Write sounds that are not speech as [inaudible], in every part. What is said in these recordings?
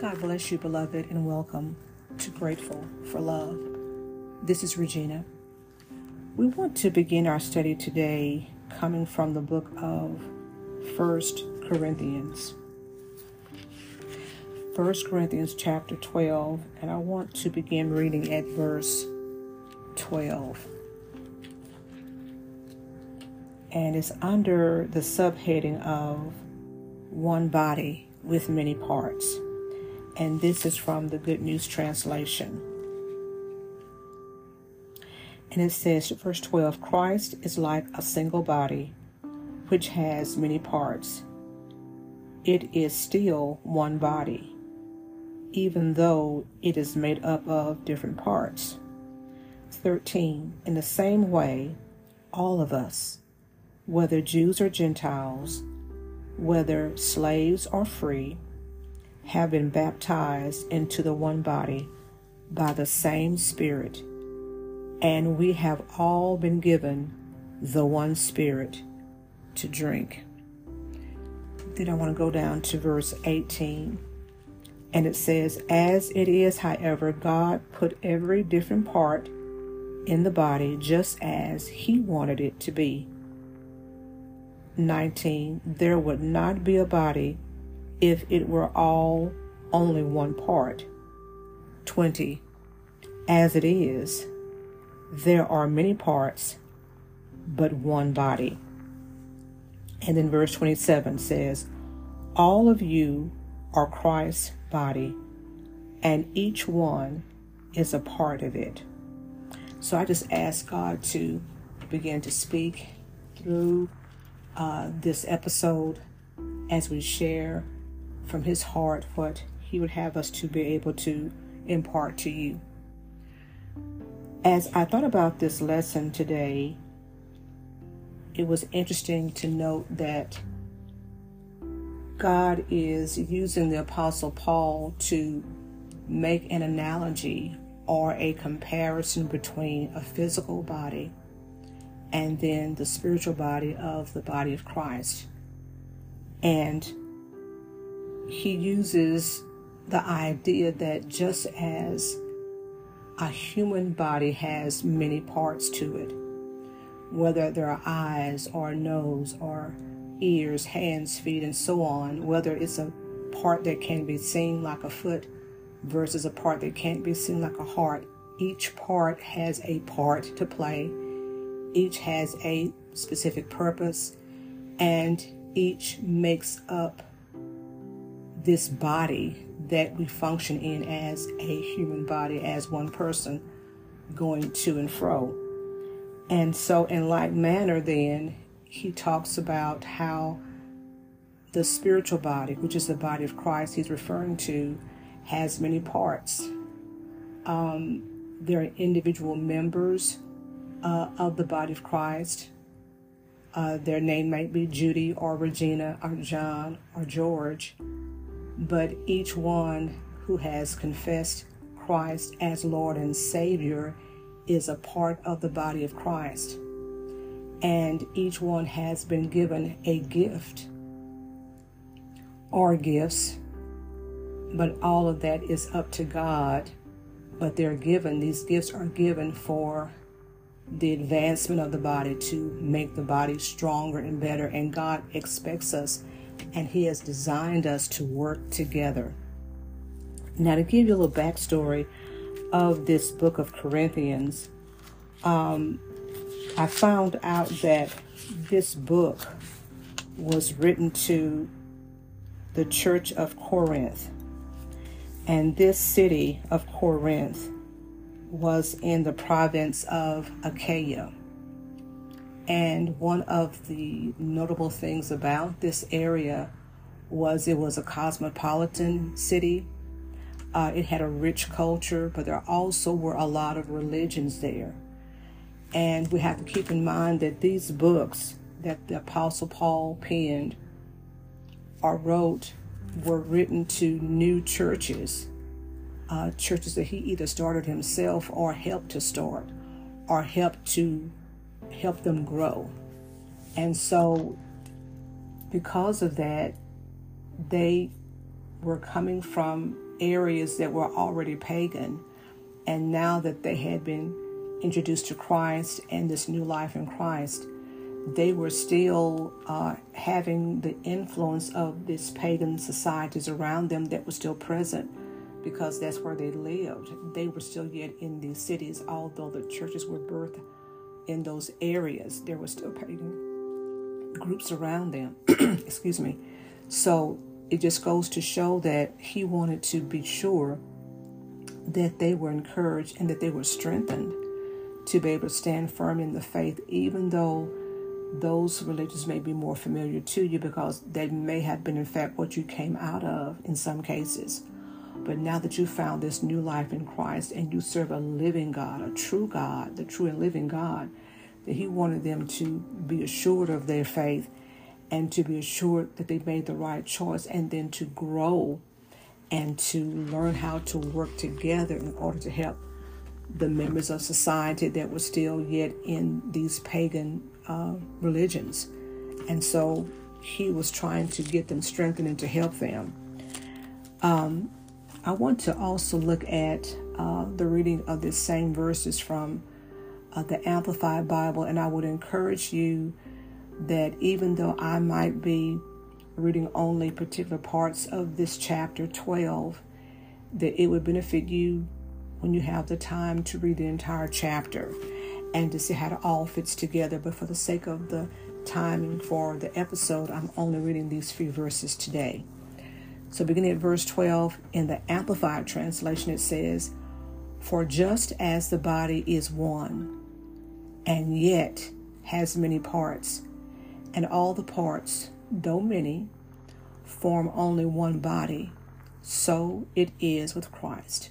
God bless you, beloved, and welcome to Grateful for Love. This is Regina. We want to begin our study today coming from the book of First Corinthians. First Corinthians chapter 12, and I want to begin reading at verse 12. And it's under the subheading of One Body with Many Parts and this is from the Good News Translation. And it says, verse 12 Christ is like a single body, which has many parts. It is still one body, even though it is made up of different parts. 13. In the same way, all of us, whether Jews or Gentiles, whether slaves or free, have been baptized into the one body by the same Spirit, and we have all been given the one Spirit to drink. Then I want to go down to verse 18. And it says, As it is, however, God put every different part in the body just as He wanted it to be. 19. There would not be a body if it were all only one part. 20. As it is, there are many parts, but one body. And then verse 27 says, All of you are Christ's body, and each one is a part of it. So I just ask God to begin to speak through uh, this episode as we share from his heart what he would have us to be able to impart to you. As I thought about this lesson today, it was interesting to note that God is using the Apostle Paul to make an analogy or a comparison between a physical body and then the spiritual body of the body of Christ. And he uses the idea that just as a human body has many parts to it, whether there are eyes or nose or ears, hands, feet, and so on, whether it's a part that can be seen like a foot versus a part that can't be seen like a heart, each part has a part to play, each has a specific purpose, and each makes up this body that we function in as a human body, as one person going to and fro. And so, in like manner, then, he talks about how the spiritual body, which is the body of Christ he's referring to, has many parts. Um, there are individual members uh, of the body of Christ. Uh, their name might be Judy or Regina or John or George but each one who has confessed Christ as Lord and Savior is a part of the body of Christ. And each one has been given a gift or gifts, but all of that is up to God. But they're given, these gifts are given for the advancement of the body to make the body stronger and better. And God expects us and He has designed us to work together. Now, to give you a little backstory of this book of Corinthians, um, I found out that this book was written to the church of Corinth. And this city of Corinth was in the province of Achaia. And one of the notable things about this area was it was a cosmopolitan city. Uh, it had a rich culture, but there also were a lot of religions there. And we have to keep in mind that these books that the Apostle Paul penned or wrote were written to new churches, uh, churches that he either started himself or helped to start or helped to help them grow. And so, because of that, they were coming from areas that were already pagan. And now that they had been introduced to Christ and this new life in Christ, they were still uh, having the influence of these pagan societies around them that were still present because that's where they lived. They were still yet in these cities, although the churches were birthed in those areas, there were still pagan groups around them. [clears throat] Excuse me. So it just goes to show that he wanted to be sure that they were encouraged and that they were strengthened to be able to stand firm in the faith, even though those religions may be more familiar to you because they may have been, in fact, what you came out of in some cases. But now that you found this new life in Christ and you serve a living God, a true God, the true and living God, that He wanted them to be assured of their faith and to be assured that they made the right choice and then to grow and to learn how to work together in order to help the members of society that were still yet in these pagan uh, religions. And so he was trying to get them strengthened and to help them. Um, I want to also look at uh, the reading of the same verses from uh, the Amplified Bible, and I would encourage you that even though I might be reading only particular parts of this chapter 12, that it would benefit you when you have the time to read the entire chapter and to see how it all fits together. But for the sake of the timing for the episode, I'm only reading these few verses today. So, beginning at verse 12, in the Amplified translation, it says, For just as the body is one, and yet has many parts, and all the parts, though many, form only one body, so it is with Christ.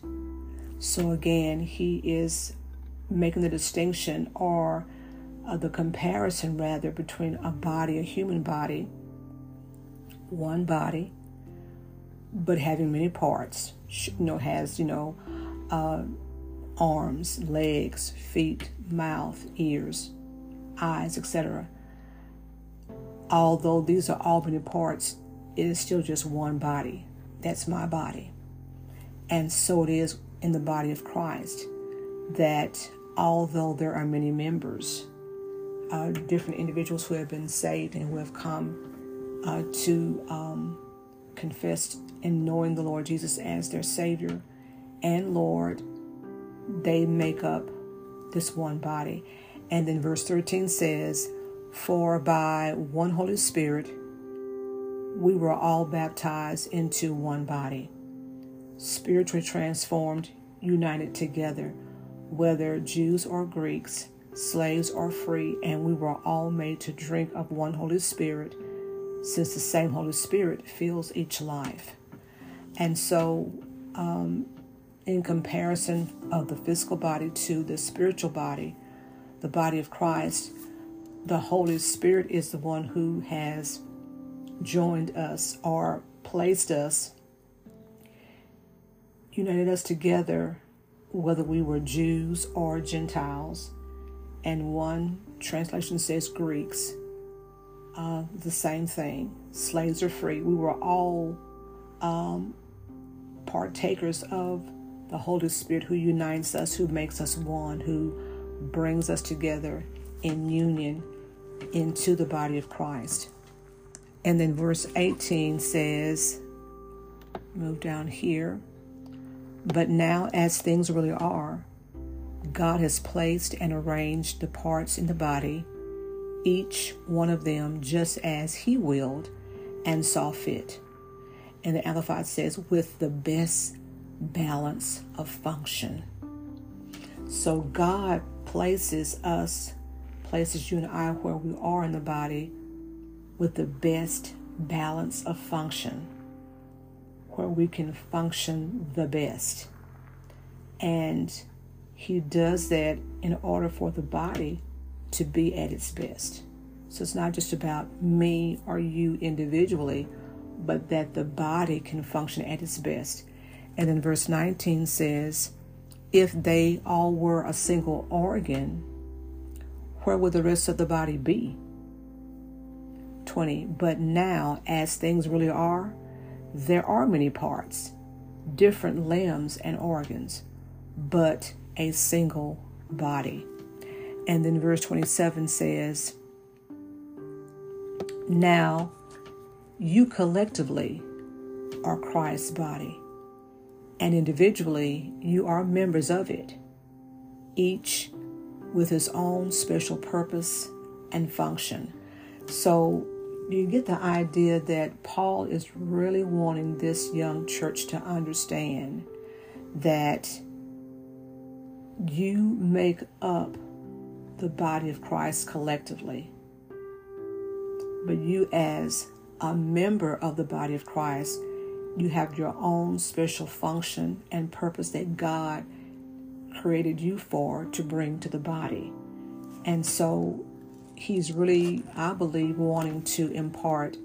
So again, he is making the distinction or uh, the comparison rather between a body, a human body, one body, but having many parts. You know, has you know, uh, arms, legs, feet, mouth, ears, eyes, etc. Although these are all many parts, it is still just one body. That's my body. And so it is in the body of Christ that although there are many members, uh, different individuals who have been saved and who have come uh, to um, confess and knowing the Lord Jesus as their Savior and Lord, they make up this one body. And then verse 13 says, For by one Holy Spirit we were all baptized into one body, spiritually transformed, united together, whether Jews or Greeks, slaves or free, and we were all made to drink of one Holy Spirit, since the same Holy Spirit fills each life. And so, um, in comparison of the physical body to the spiritual body, the body of Christ, the Holy Spirit is the one who has joined us or placed us, united us together, whether we were Jews or Gentiles. And one translation says Greeks. Uh, the same thing. Slaves are free. We were all um, partakers of the Holy Spirit who unites us, who makes us one, who brings us together in union into the body of Christ. And then verse 18 says, move down here. But now, as things really are, God has placed and arranged the parts in the body, each one of them just as He willed and saw fit. And the Amplified says, with the best balance of function. So God places us, places you and I where we are in the body with the best balance of function, where we can function the best. And He does that in order for the body to be at its best. So it's not just about me or you individually, but that the body can function at its best. And then verse 19 says, If they all were a single organ, where would the rest of the body be? 20. But now, as things really are, there are many parts, different limbs and organs, but a single body. And then verse 27 says, Now you collectively are Christ's body, and individually you are members of it, each with his own special purpose and function. So you get the idea that Paul is really wanting this young church to understand that you make up the body of Christ collectively. But you, as a member of the body of Christ, you have your own special function and purpose that God created you for to bring to the body. And so he's really, I believe, wanting to impart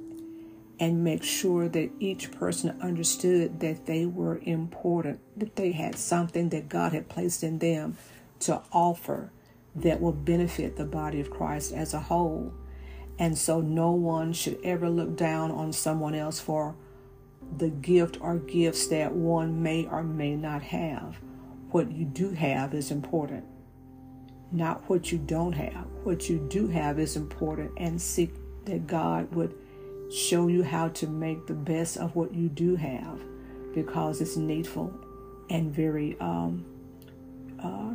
and make sure that each person understood that they were important, that they had something that God had placed in them to offer that will benefit the body of Christ as a whole. And so no one should ever look down on someone else for the gift or gifts that one may or may not have. What you do have is important, not what you don't have. What you do have is important, and seek that God would show you how to make the best of what you do have because it's needful and very um, uh,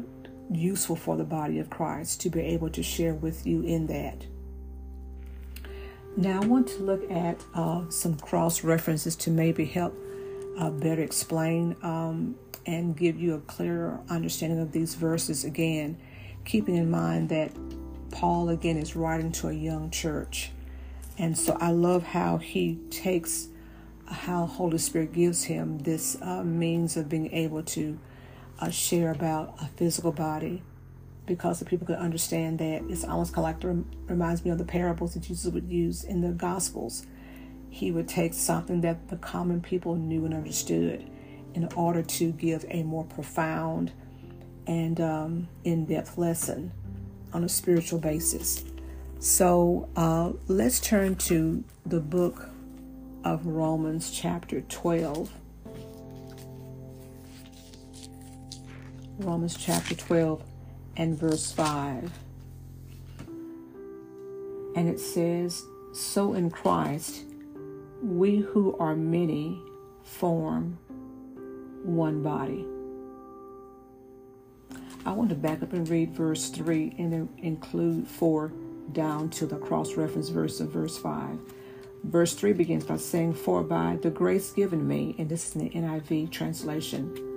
useful for the body of Christ to be able to share with you in that. Now, I want to look at uh, some cross references to maybe help uh, better explain um, and give you a clearer understanding of these verses again, keeping in mind that Paul again is writing to a young church. And so I love how he takes how Holy Spirit gives him this uh, means of being able to uh, share about a physical body because the people could understand that it's almost kind of like reminds me of the parables that Jesus would use in the Gospels. He would take something that the common people knew and understood in order to give a more profound and um, in depth lesson on a spiritual basis. So uh, let's turn to the book of Romans, chapter 12. Romans chapter 12 and verse 5. And it says, So in Christ, we who are many form one body. I want to back up and read verse 3 and then include 4 down to the cross reference verse of verse 5. Verse 3 begins by saying, For by the grace given me, and this is the NIV translation,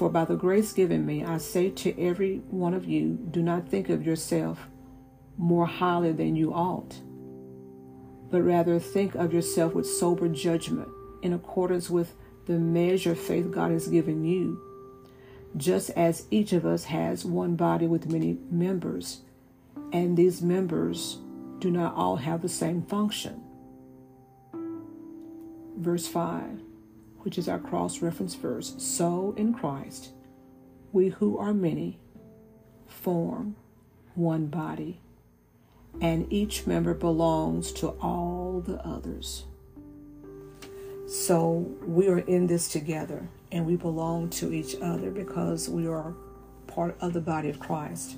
for by the grace given me, I say to every one of you, do not think of yourself more highly than you ought, but rather think of yourself with sober judgment in accordance with the measure of faith God has given you. Just as each of us has one body with many members, and these members do not all have the same function. Verse 5 which is our cross reference verse. So in Christ, we who are many form one body, and each member belongs to all the others. So we are in this together and we belong to each other because we are part of the body of Christ.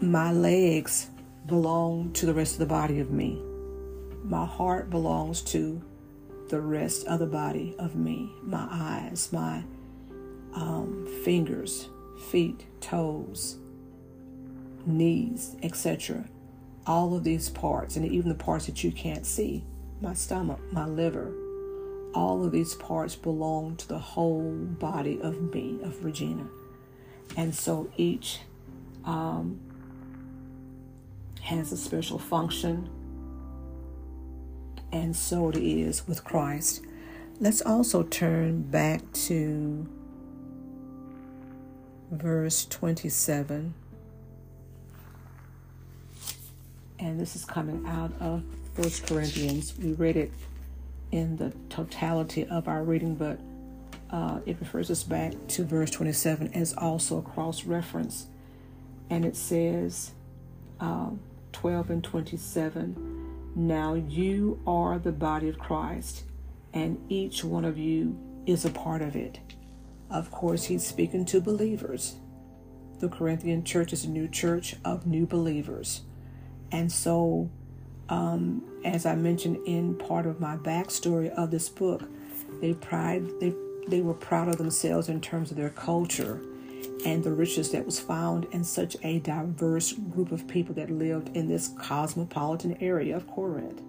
My legs belong to the rest of the body of me. My heart belongs to the rest of the body of me my eyes, my um, fingers, feet, toes, knees, etc. All of these parts, and even the parts that you can't see my stomach, my liver all of these parts belong to the whole body of me, of Regina. And so each um, has a special function and so it is with Christ. Let's also turn back to verse 27. And this is coming out of First Corinthians. We read it in the totality of our reading, but uh, it refers us back to verse 27 as also a cross reference. And it says uh, 12 and 27 now you are the body of Christ, and each one of you is a part of it. Of course, he's speaking to believers. The Corinthian church is a new church of new believers. And so, um, as I mentioned in part of my backstory of this book, they pride they they were proud of themselves in terms of their culture and the riches that was found in such a diverse group of people that lived in this cosmopolitan area of Corinth.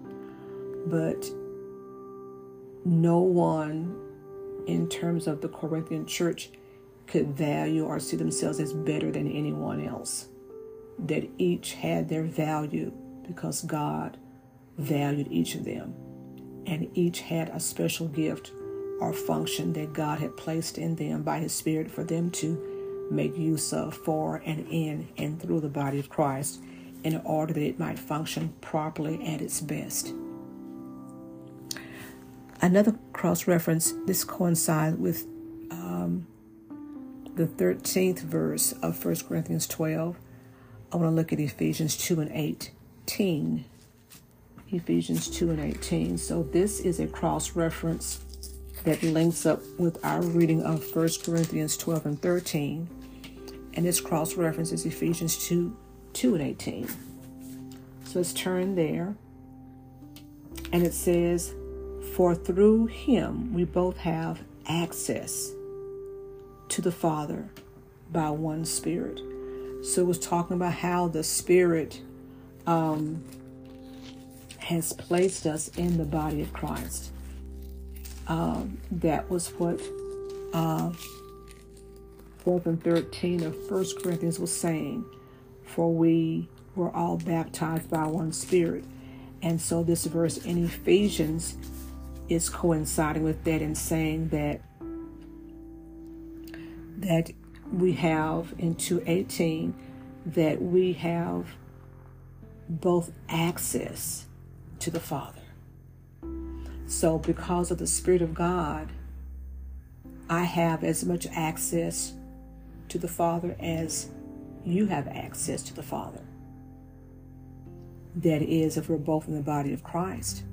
But no one, in terms of the Corinthian church, could value or see themselves as better than anyone else. That each had their value because God valued each of them, and each had a special gift or function that God had placed in them by His Spirit for them to make use of for and in and through the body of Christ in order that it might function properly at its best. Another cross reference, this coincides with um, the 13th verse of 1 Corinthians 12. I want to look at Ephesians 2 and 18. Ephesians 2 and 18. So this is a cross reference that links up with our reading of 1 Corinthians 12 and 13. And this cross reference is Ephesians 2 2 and 18. So let's turn there. And it says, For through him we both have access to the Father by one Spirit. So it was talking about how the Spirit um, has placed us in the body of Christ. Um, that was what uh, 4th and 13 of 1 Corinthians was saying. For we were all baptized by one Spirit. And so this verse in Ephesians is coinciding with that and saying that that we have in 218 that we have both access to the Father. So, because of the Spirit of God, I have as much access to the Father as you have access to the Father. That is, if we're both in the body of Christ.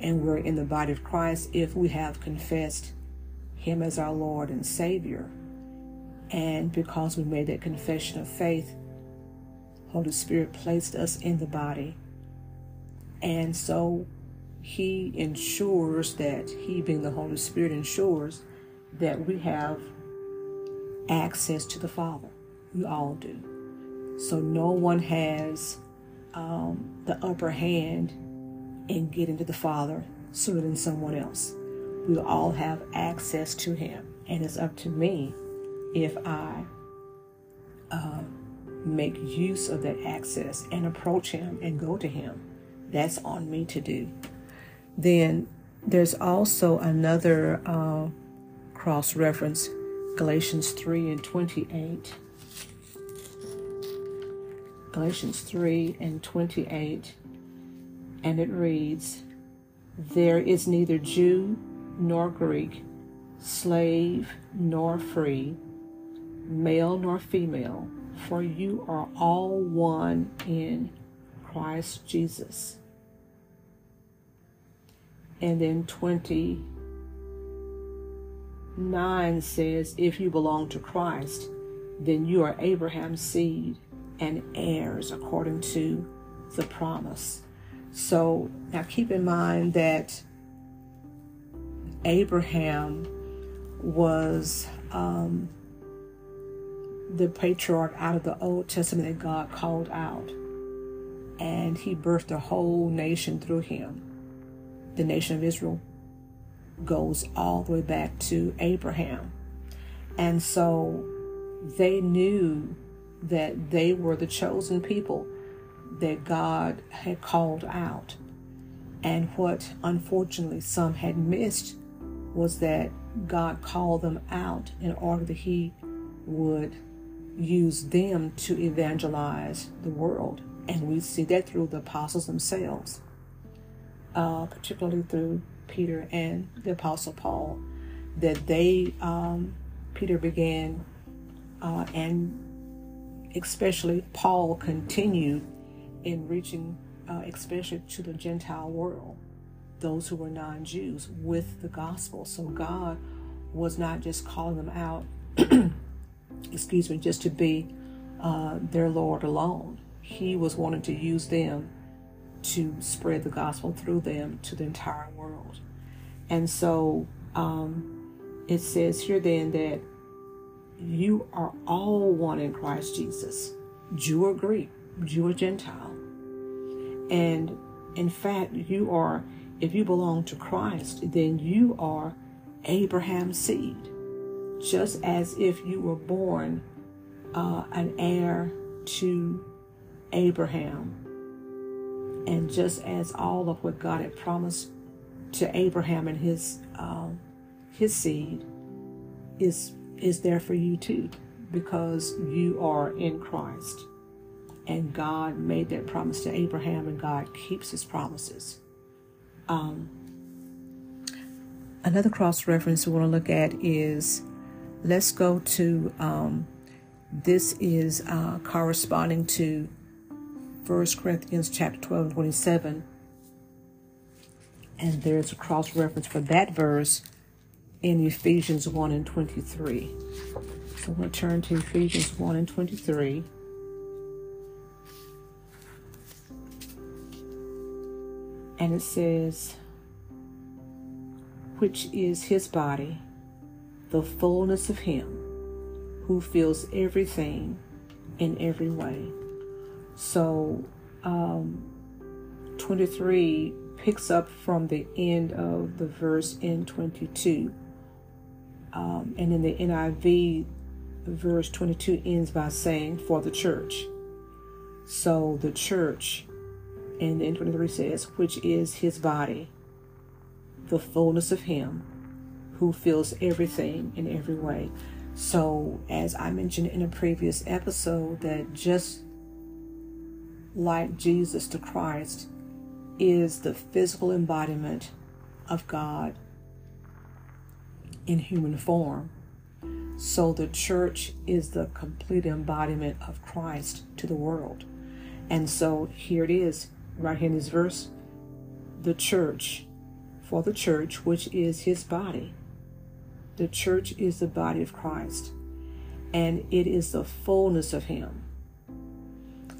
And we're in the body of Christ if we have confessed Him as our Lord and Savior. And because we made that confession of faith, Holy Spirit placed us in the body. And so He ensures that, He being the Holy Spirit, ensures that we have access to the Father. We all do. So no one has um, the upper hand in getting to the Father sooner than someone else. We all have access to Him. And it's up to me if I uh, make use of that access and approach Him and go to Him. That's on me to do. Then there's also another uh, cross reference, Galatians 3 and 28. Galatians 3 and 28, and it reads, There is neither Jew nor Greek, slave nor free male nor female, for you are all one in Christ Jesus. And then 29 says, If you belong to Christ, then you are Abraham's seed and heirs according to the promise. So now keep in mind that Abraham was um, the patriarch out of the Old Testament that God called out. And he birthed a whole nation through him. The nation of Israel goes all the way back to Abraham. And so they knew that they were the chosen people that God had called out. And what unfortunately some had missed was that God called them out in order that He would use them to evangelize the world. And we see that through the apostles themselves, uh, particularly through Peter and the apostle Paul, that they, um, Peter began, uh, and especially Paul continued in reaching, uh, especially to the Gentile world. those who were non Jews with the gospel. So God was not just calling them out, [clears throat] excuse me, just to be uh, their Lord alone. He was wanting to use them to spread the gospel through them to the entire world. And so um, it says here then that you are all one in Christ Jesus, Jew or Greek, Jew or Gentile. And in fact, you are, if you belong to Christ, then you are Abraham's seed, just as if you were born uh, an heir to Abraham. And just as all of what God had promised to Abraham and his um, his seed is is there for you too, because you are in Christ. And God made that promise to Abraham, and God keeps his promises. Um, another cross reference we want to look at is let's go to um, this is uh, corresponding to 1 Corinthians chapter 12 and 27. And there's a cross reference for that verse in Ephesians 1 and 23. So I'm going to turn to Ephesians 1 and 23. And it says, which is his body, the fullness of him who fills everything in every way. So, um, 23 picks up from the end of the verse in 22. Um, and in the NIV, verse 22 ends by saying, for the church. So the church, and then 23 says, which is his body, the fullness of him who fills everything in every way. So, as I mentioned in a previous episode, that just like Jesus to Christ is the physical embodiment of God in human form. So the church is the complete embodiment of Christ to the world. And so here it is, right here in this verse the church, for the church, which is his body. The church is the body of Christ, and it is the fullness of him.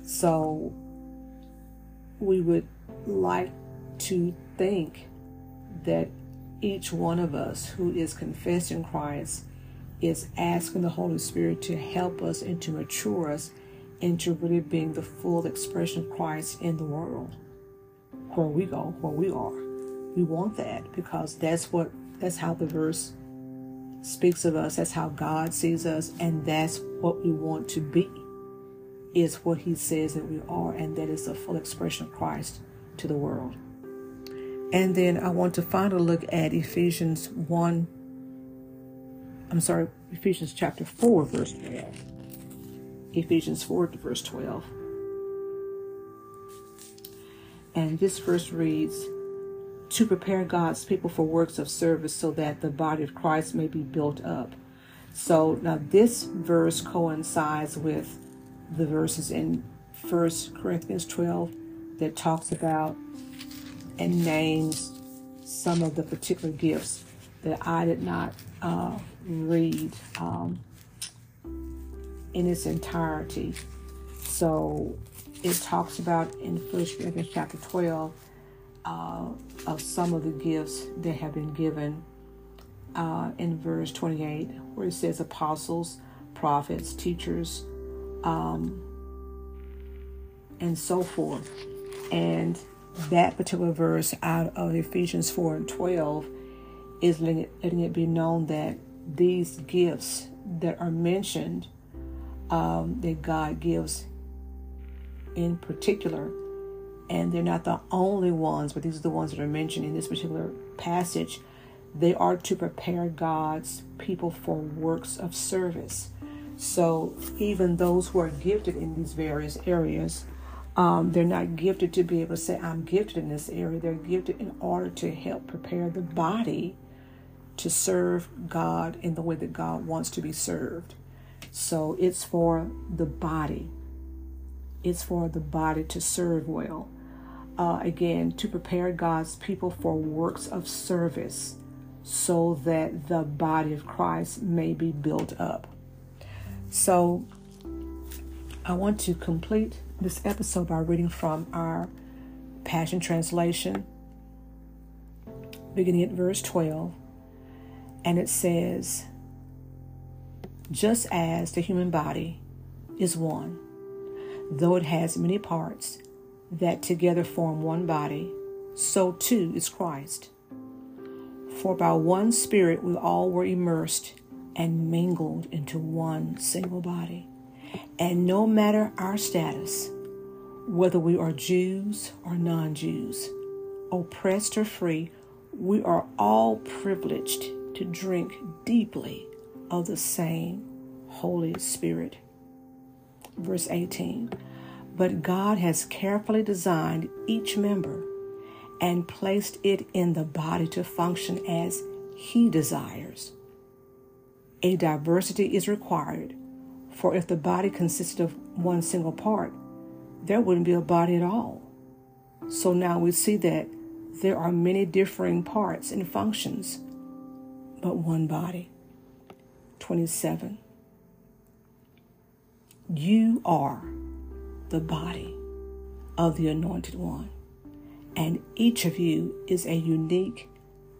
So we would like to think that each one of us who is confessing Christ is asking the Holy Spirit to help us and to mature us into really being the full expression of Christ in the world. Where we go, where we are. We want that because that's what that's how the verse speaks of us. That's how God sees us, and that's what we want to be. Is what He says that we are, and that is the full expression of Christ to the world. And then I want to finally look at Ephesians 1. I'm sorry, Ephesians chapter 4, verse 12. Ephesians 4 verse 12. And this verse reads, To prepare God's people for works of service so that the body of Christ may be built up. So now this verse coincides with the verses in 1 Corinthians 12 that talks about and names some of the particular gifts that I did not uh, read um, in its entirety. So it talks about in 1 Corinthians chapter 12 uh, of some of the gifts that have been given uh, in verse 28, where it says apostles, prophets, teachers, um, and so forth. And that particular verse out of Ephesians 4 and 12 is letting it, be known that these gifts that are mentioned um, that God gives in particular, and they're not the only ones, but these are the ones that are mentioned in this particular passage. They are to prepare God's people for works of service. So even those who are gifted in these various areas um, they're not gifted to be able to say, I'm gifted in this area. They're gifted in order to help prepare the body to serve God in the way that God wants to be served. So it's for the body, it's for the body to serve well. uh, again, to prepare God's people for works of service so that the body of Christ may be built up. So, I want to complete this episode by reading from our Passion Translation, beginning at verse 12. And it says, Just as the human body is one, though it has many parts that together form one body, so too is Christ. For by one Spirit we all were immersed and mingled into one single body. And no matter our status, whether we are Jews or non Jews, oppressed or free, we are all privileged to drink deeply of the same Holy Spirit. Verse 18 But God has carefully designed each member and placed it in the body to function as He desires. A diversity is required, for if the body consisted of one single part, there wouldn't be a body at all. So now we see that there are many differing parts and functions, but one body. 27. You are the body of the Anointed One, and each of you is a unique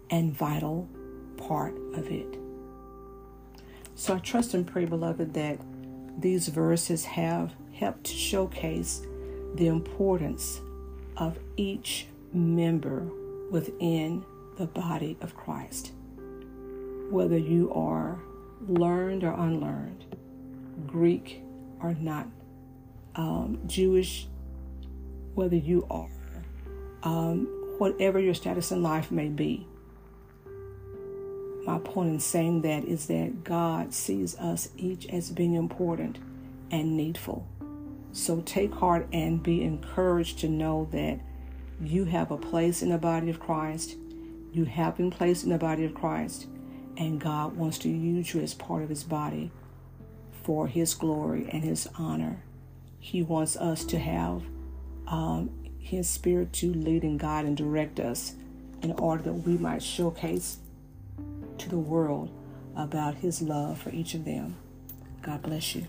and vital part of it. So I trust and pray, beloved, that these verses have helped to showcase the importance of each member within the body of Christ. Whether you are learned or unlearned, Greek or not, um, Jewish, whether you are, um, whatever your status in life may be. My point in saying that is that God sees us each as being important and needful. So take heart and be encouraged to know that you have a place in the body of Christ. You have been placed in the body of Christ, and God wants to use you as part of His body for His glory and His honor. He wants us to have um, His Spirit to lead and guide and direct us in order that we might showcase to the world about His love for each of them. God bless you.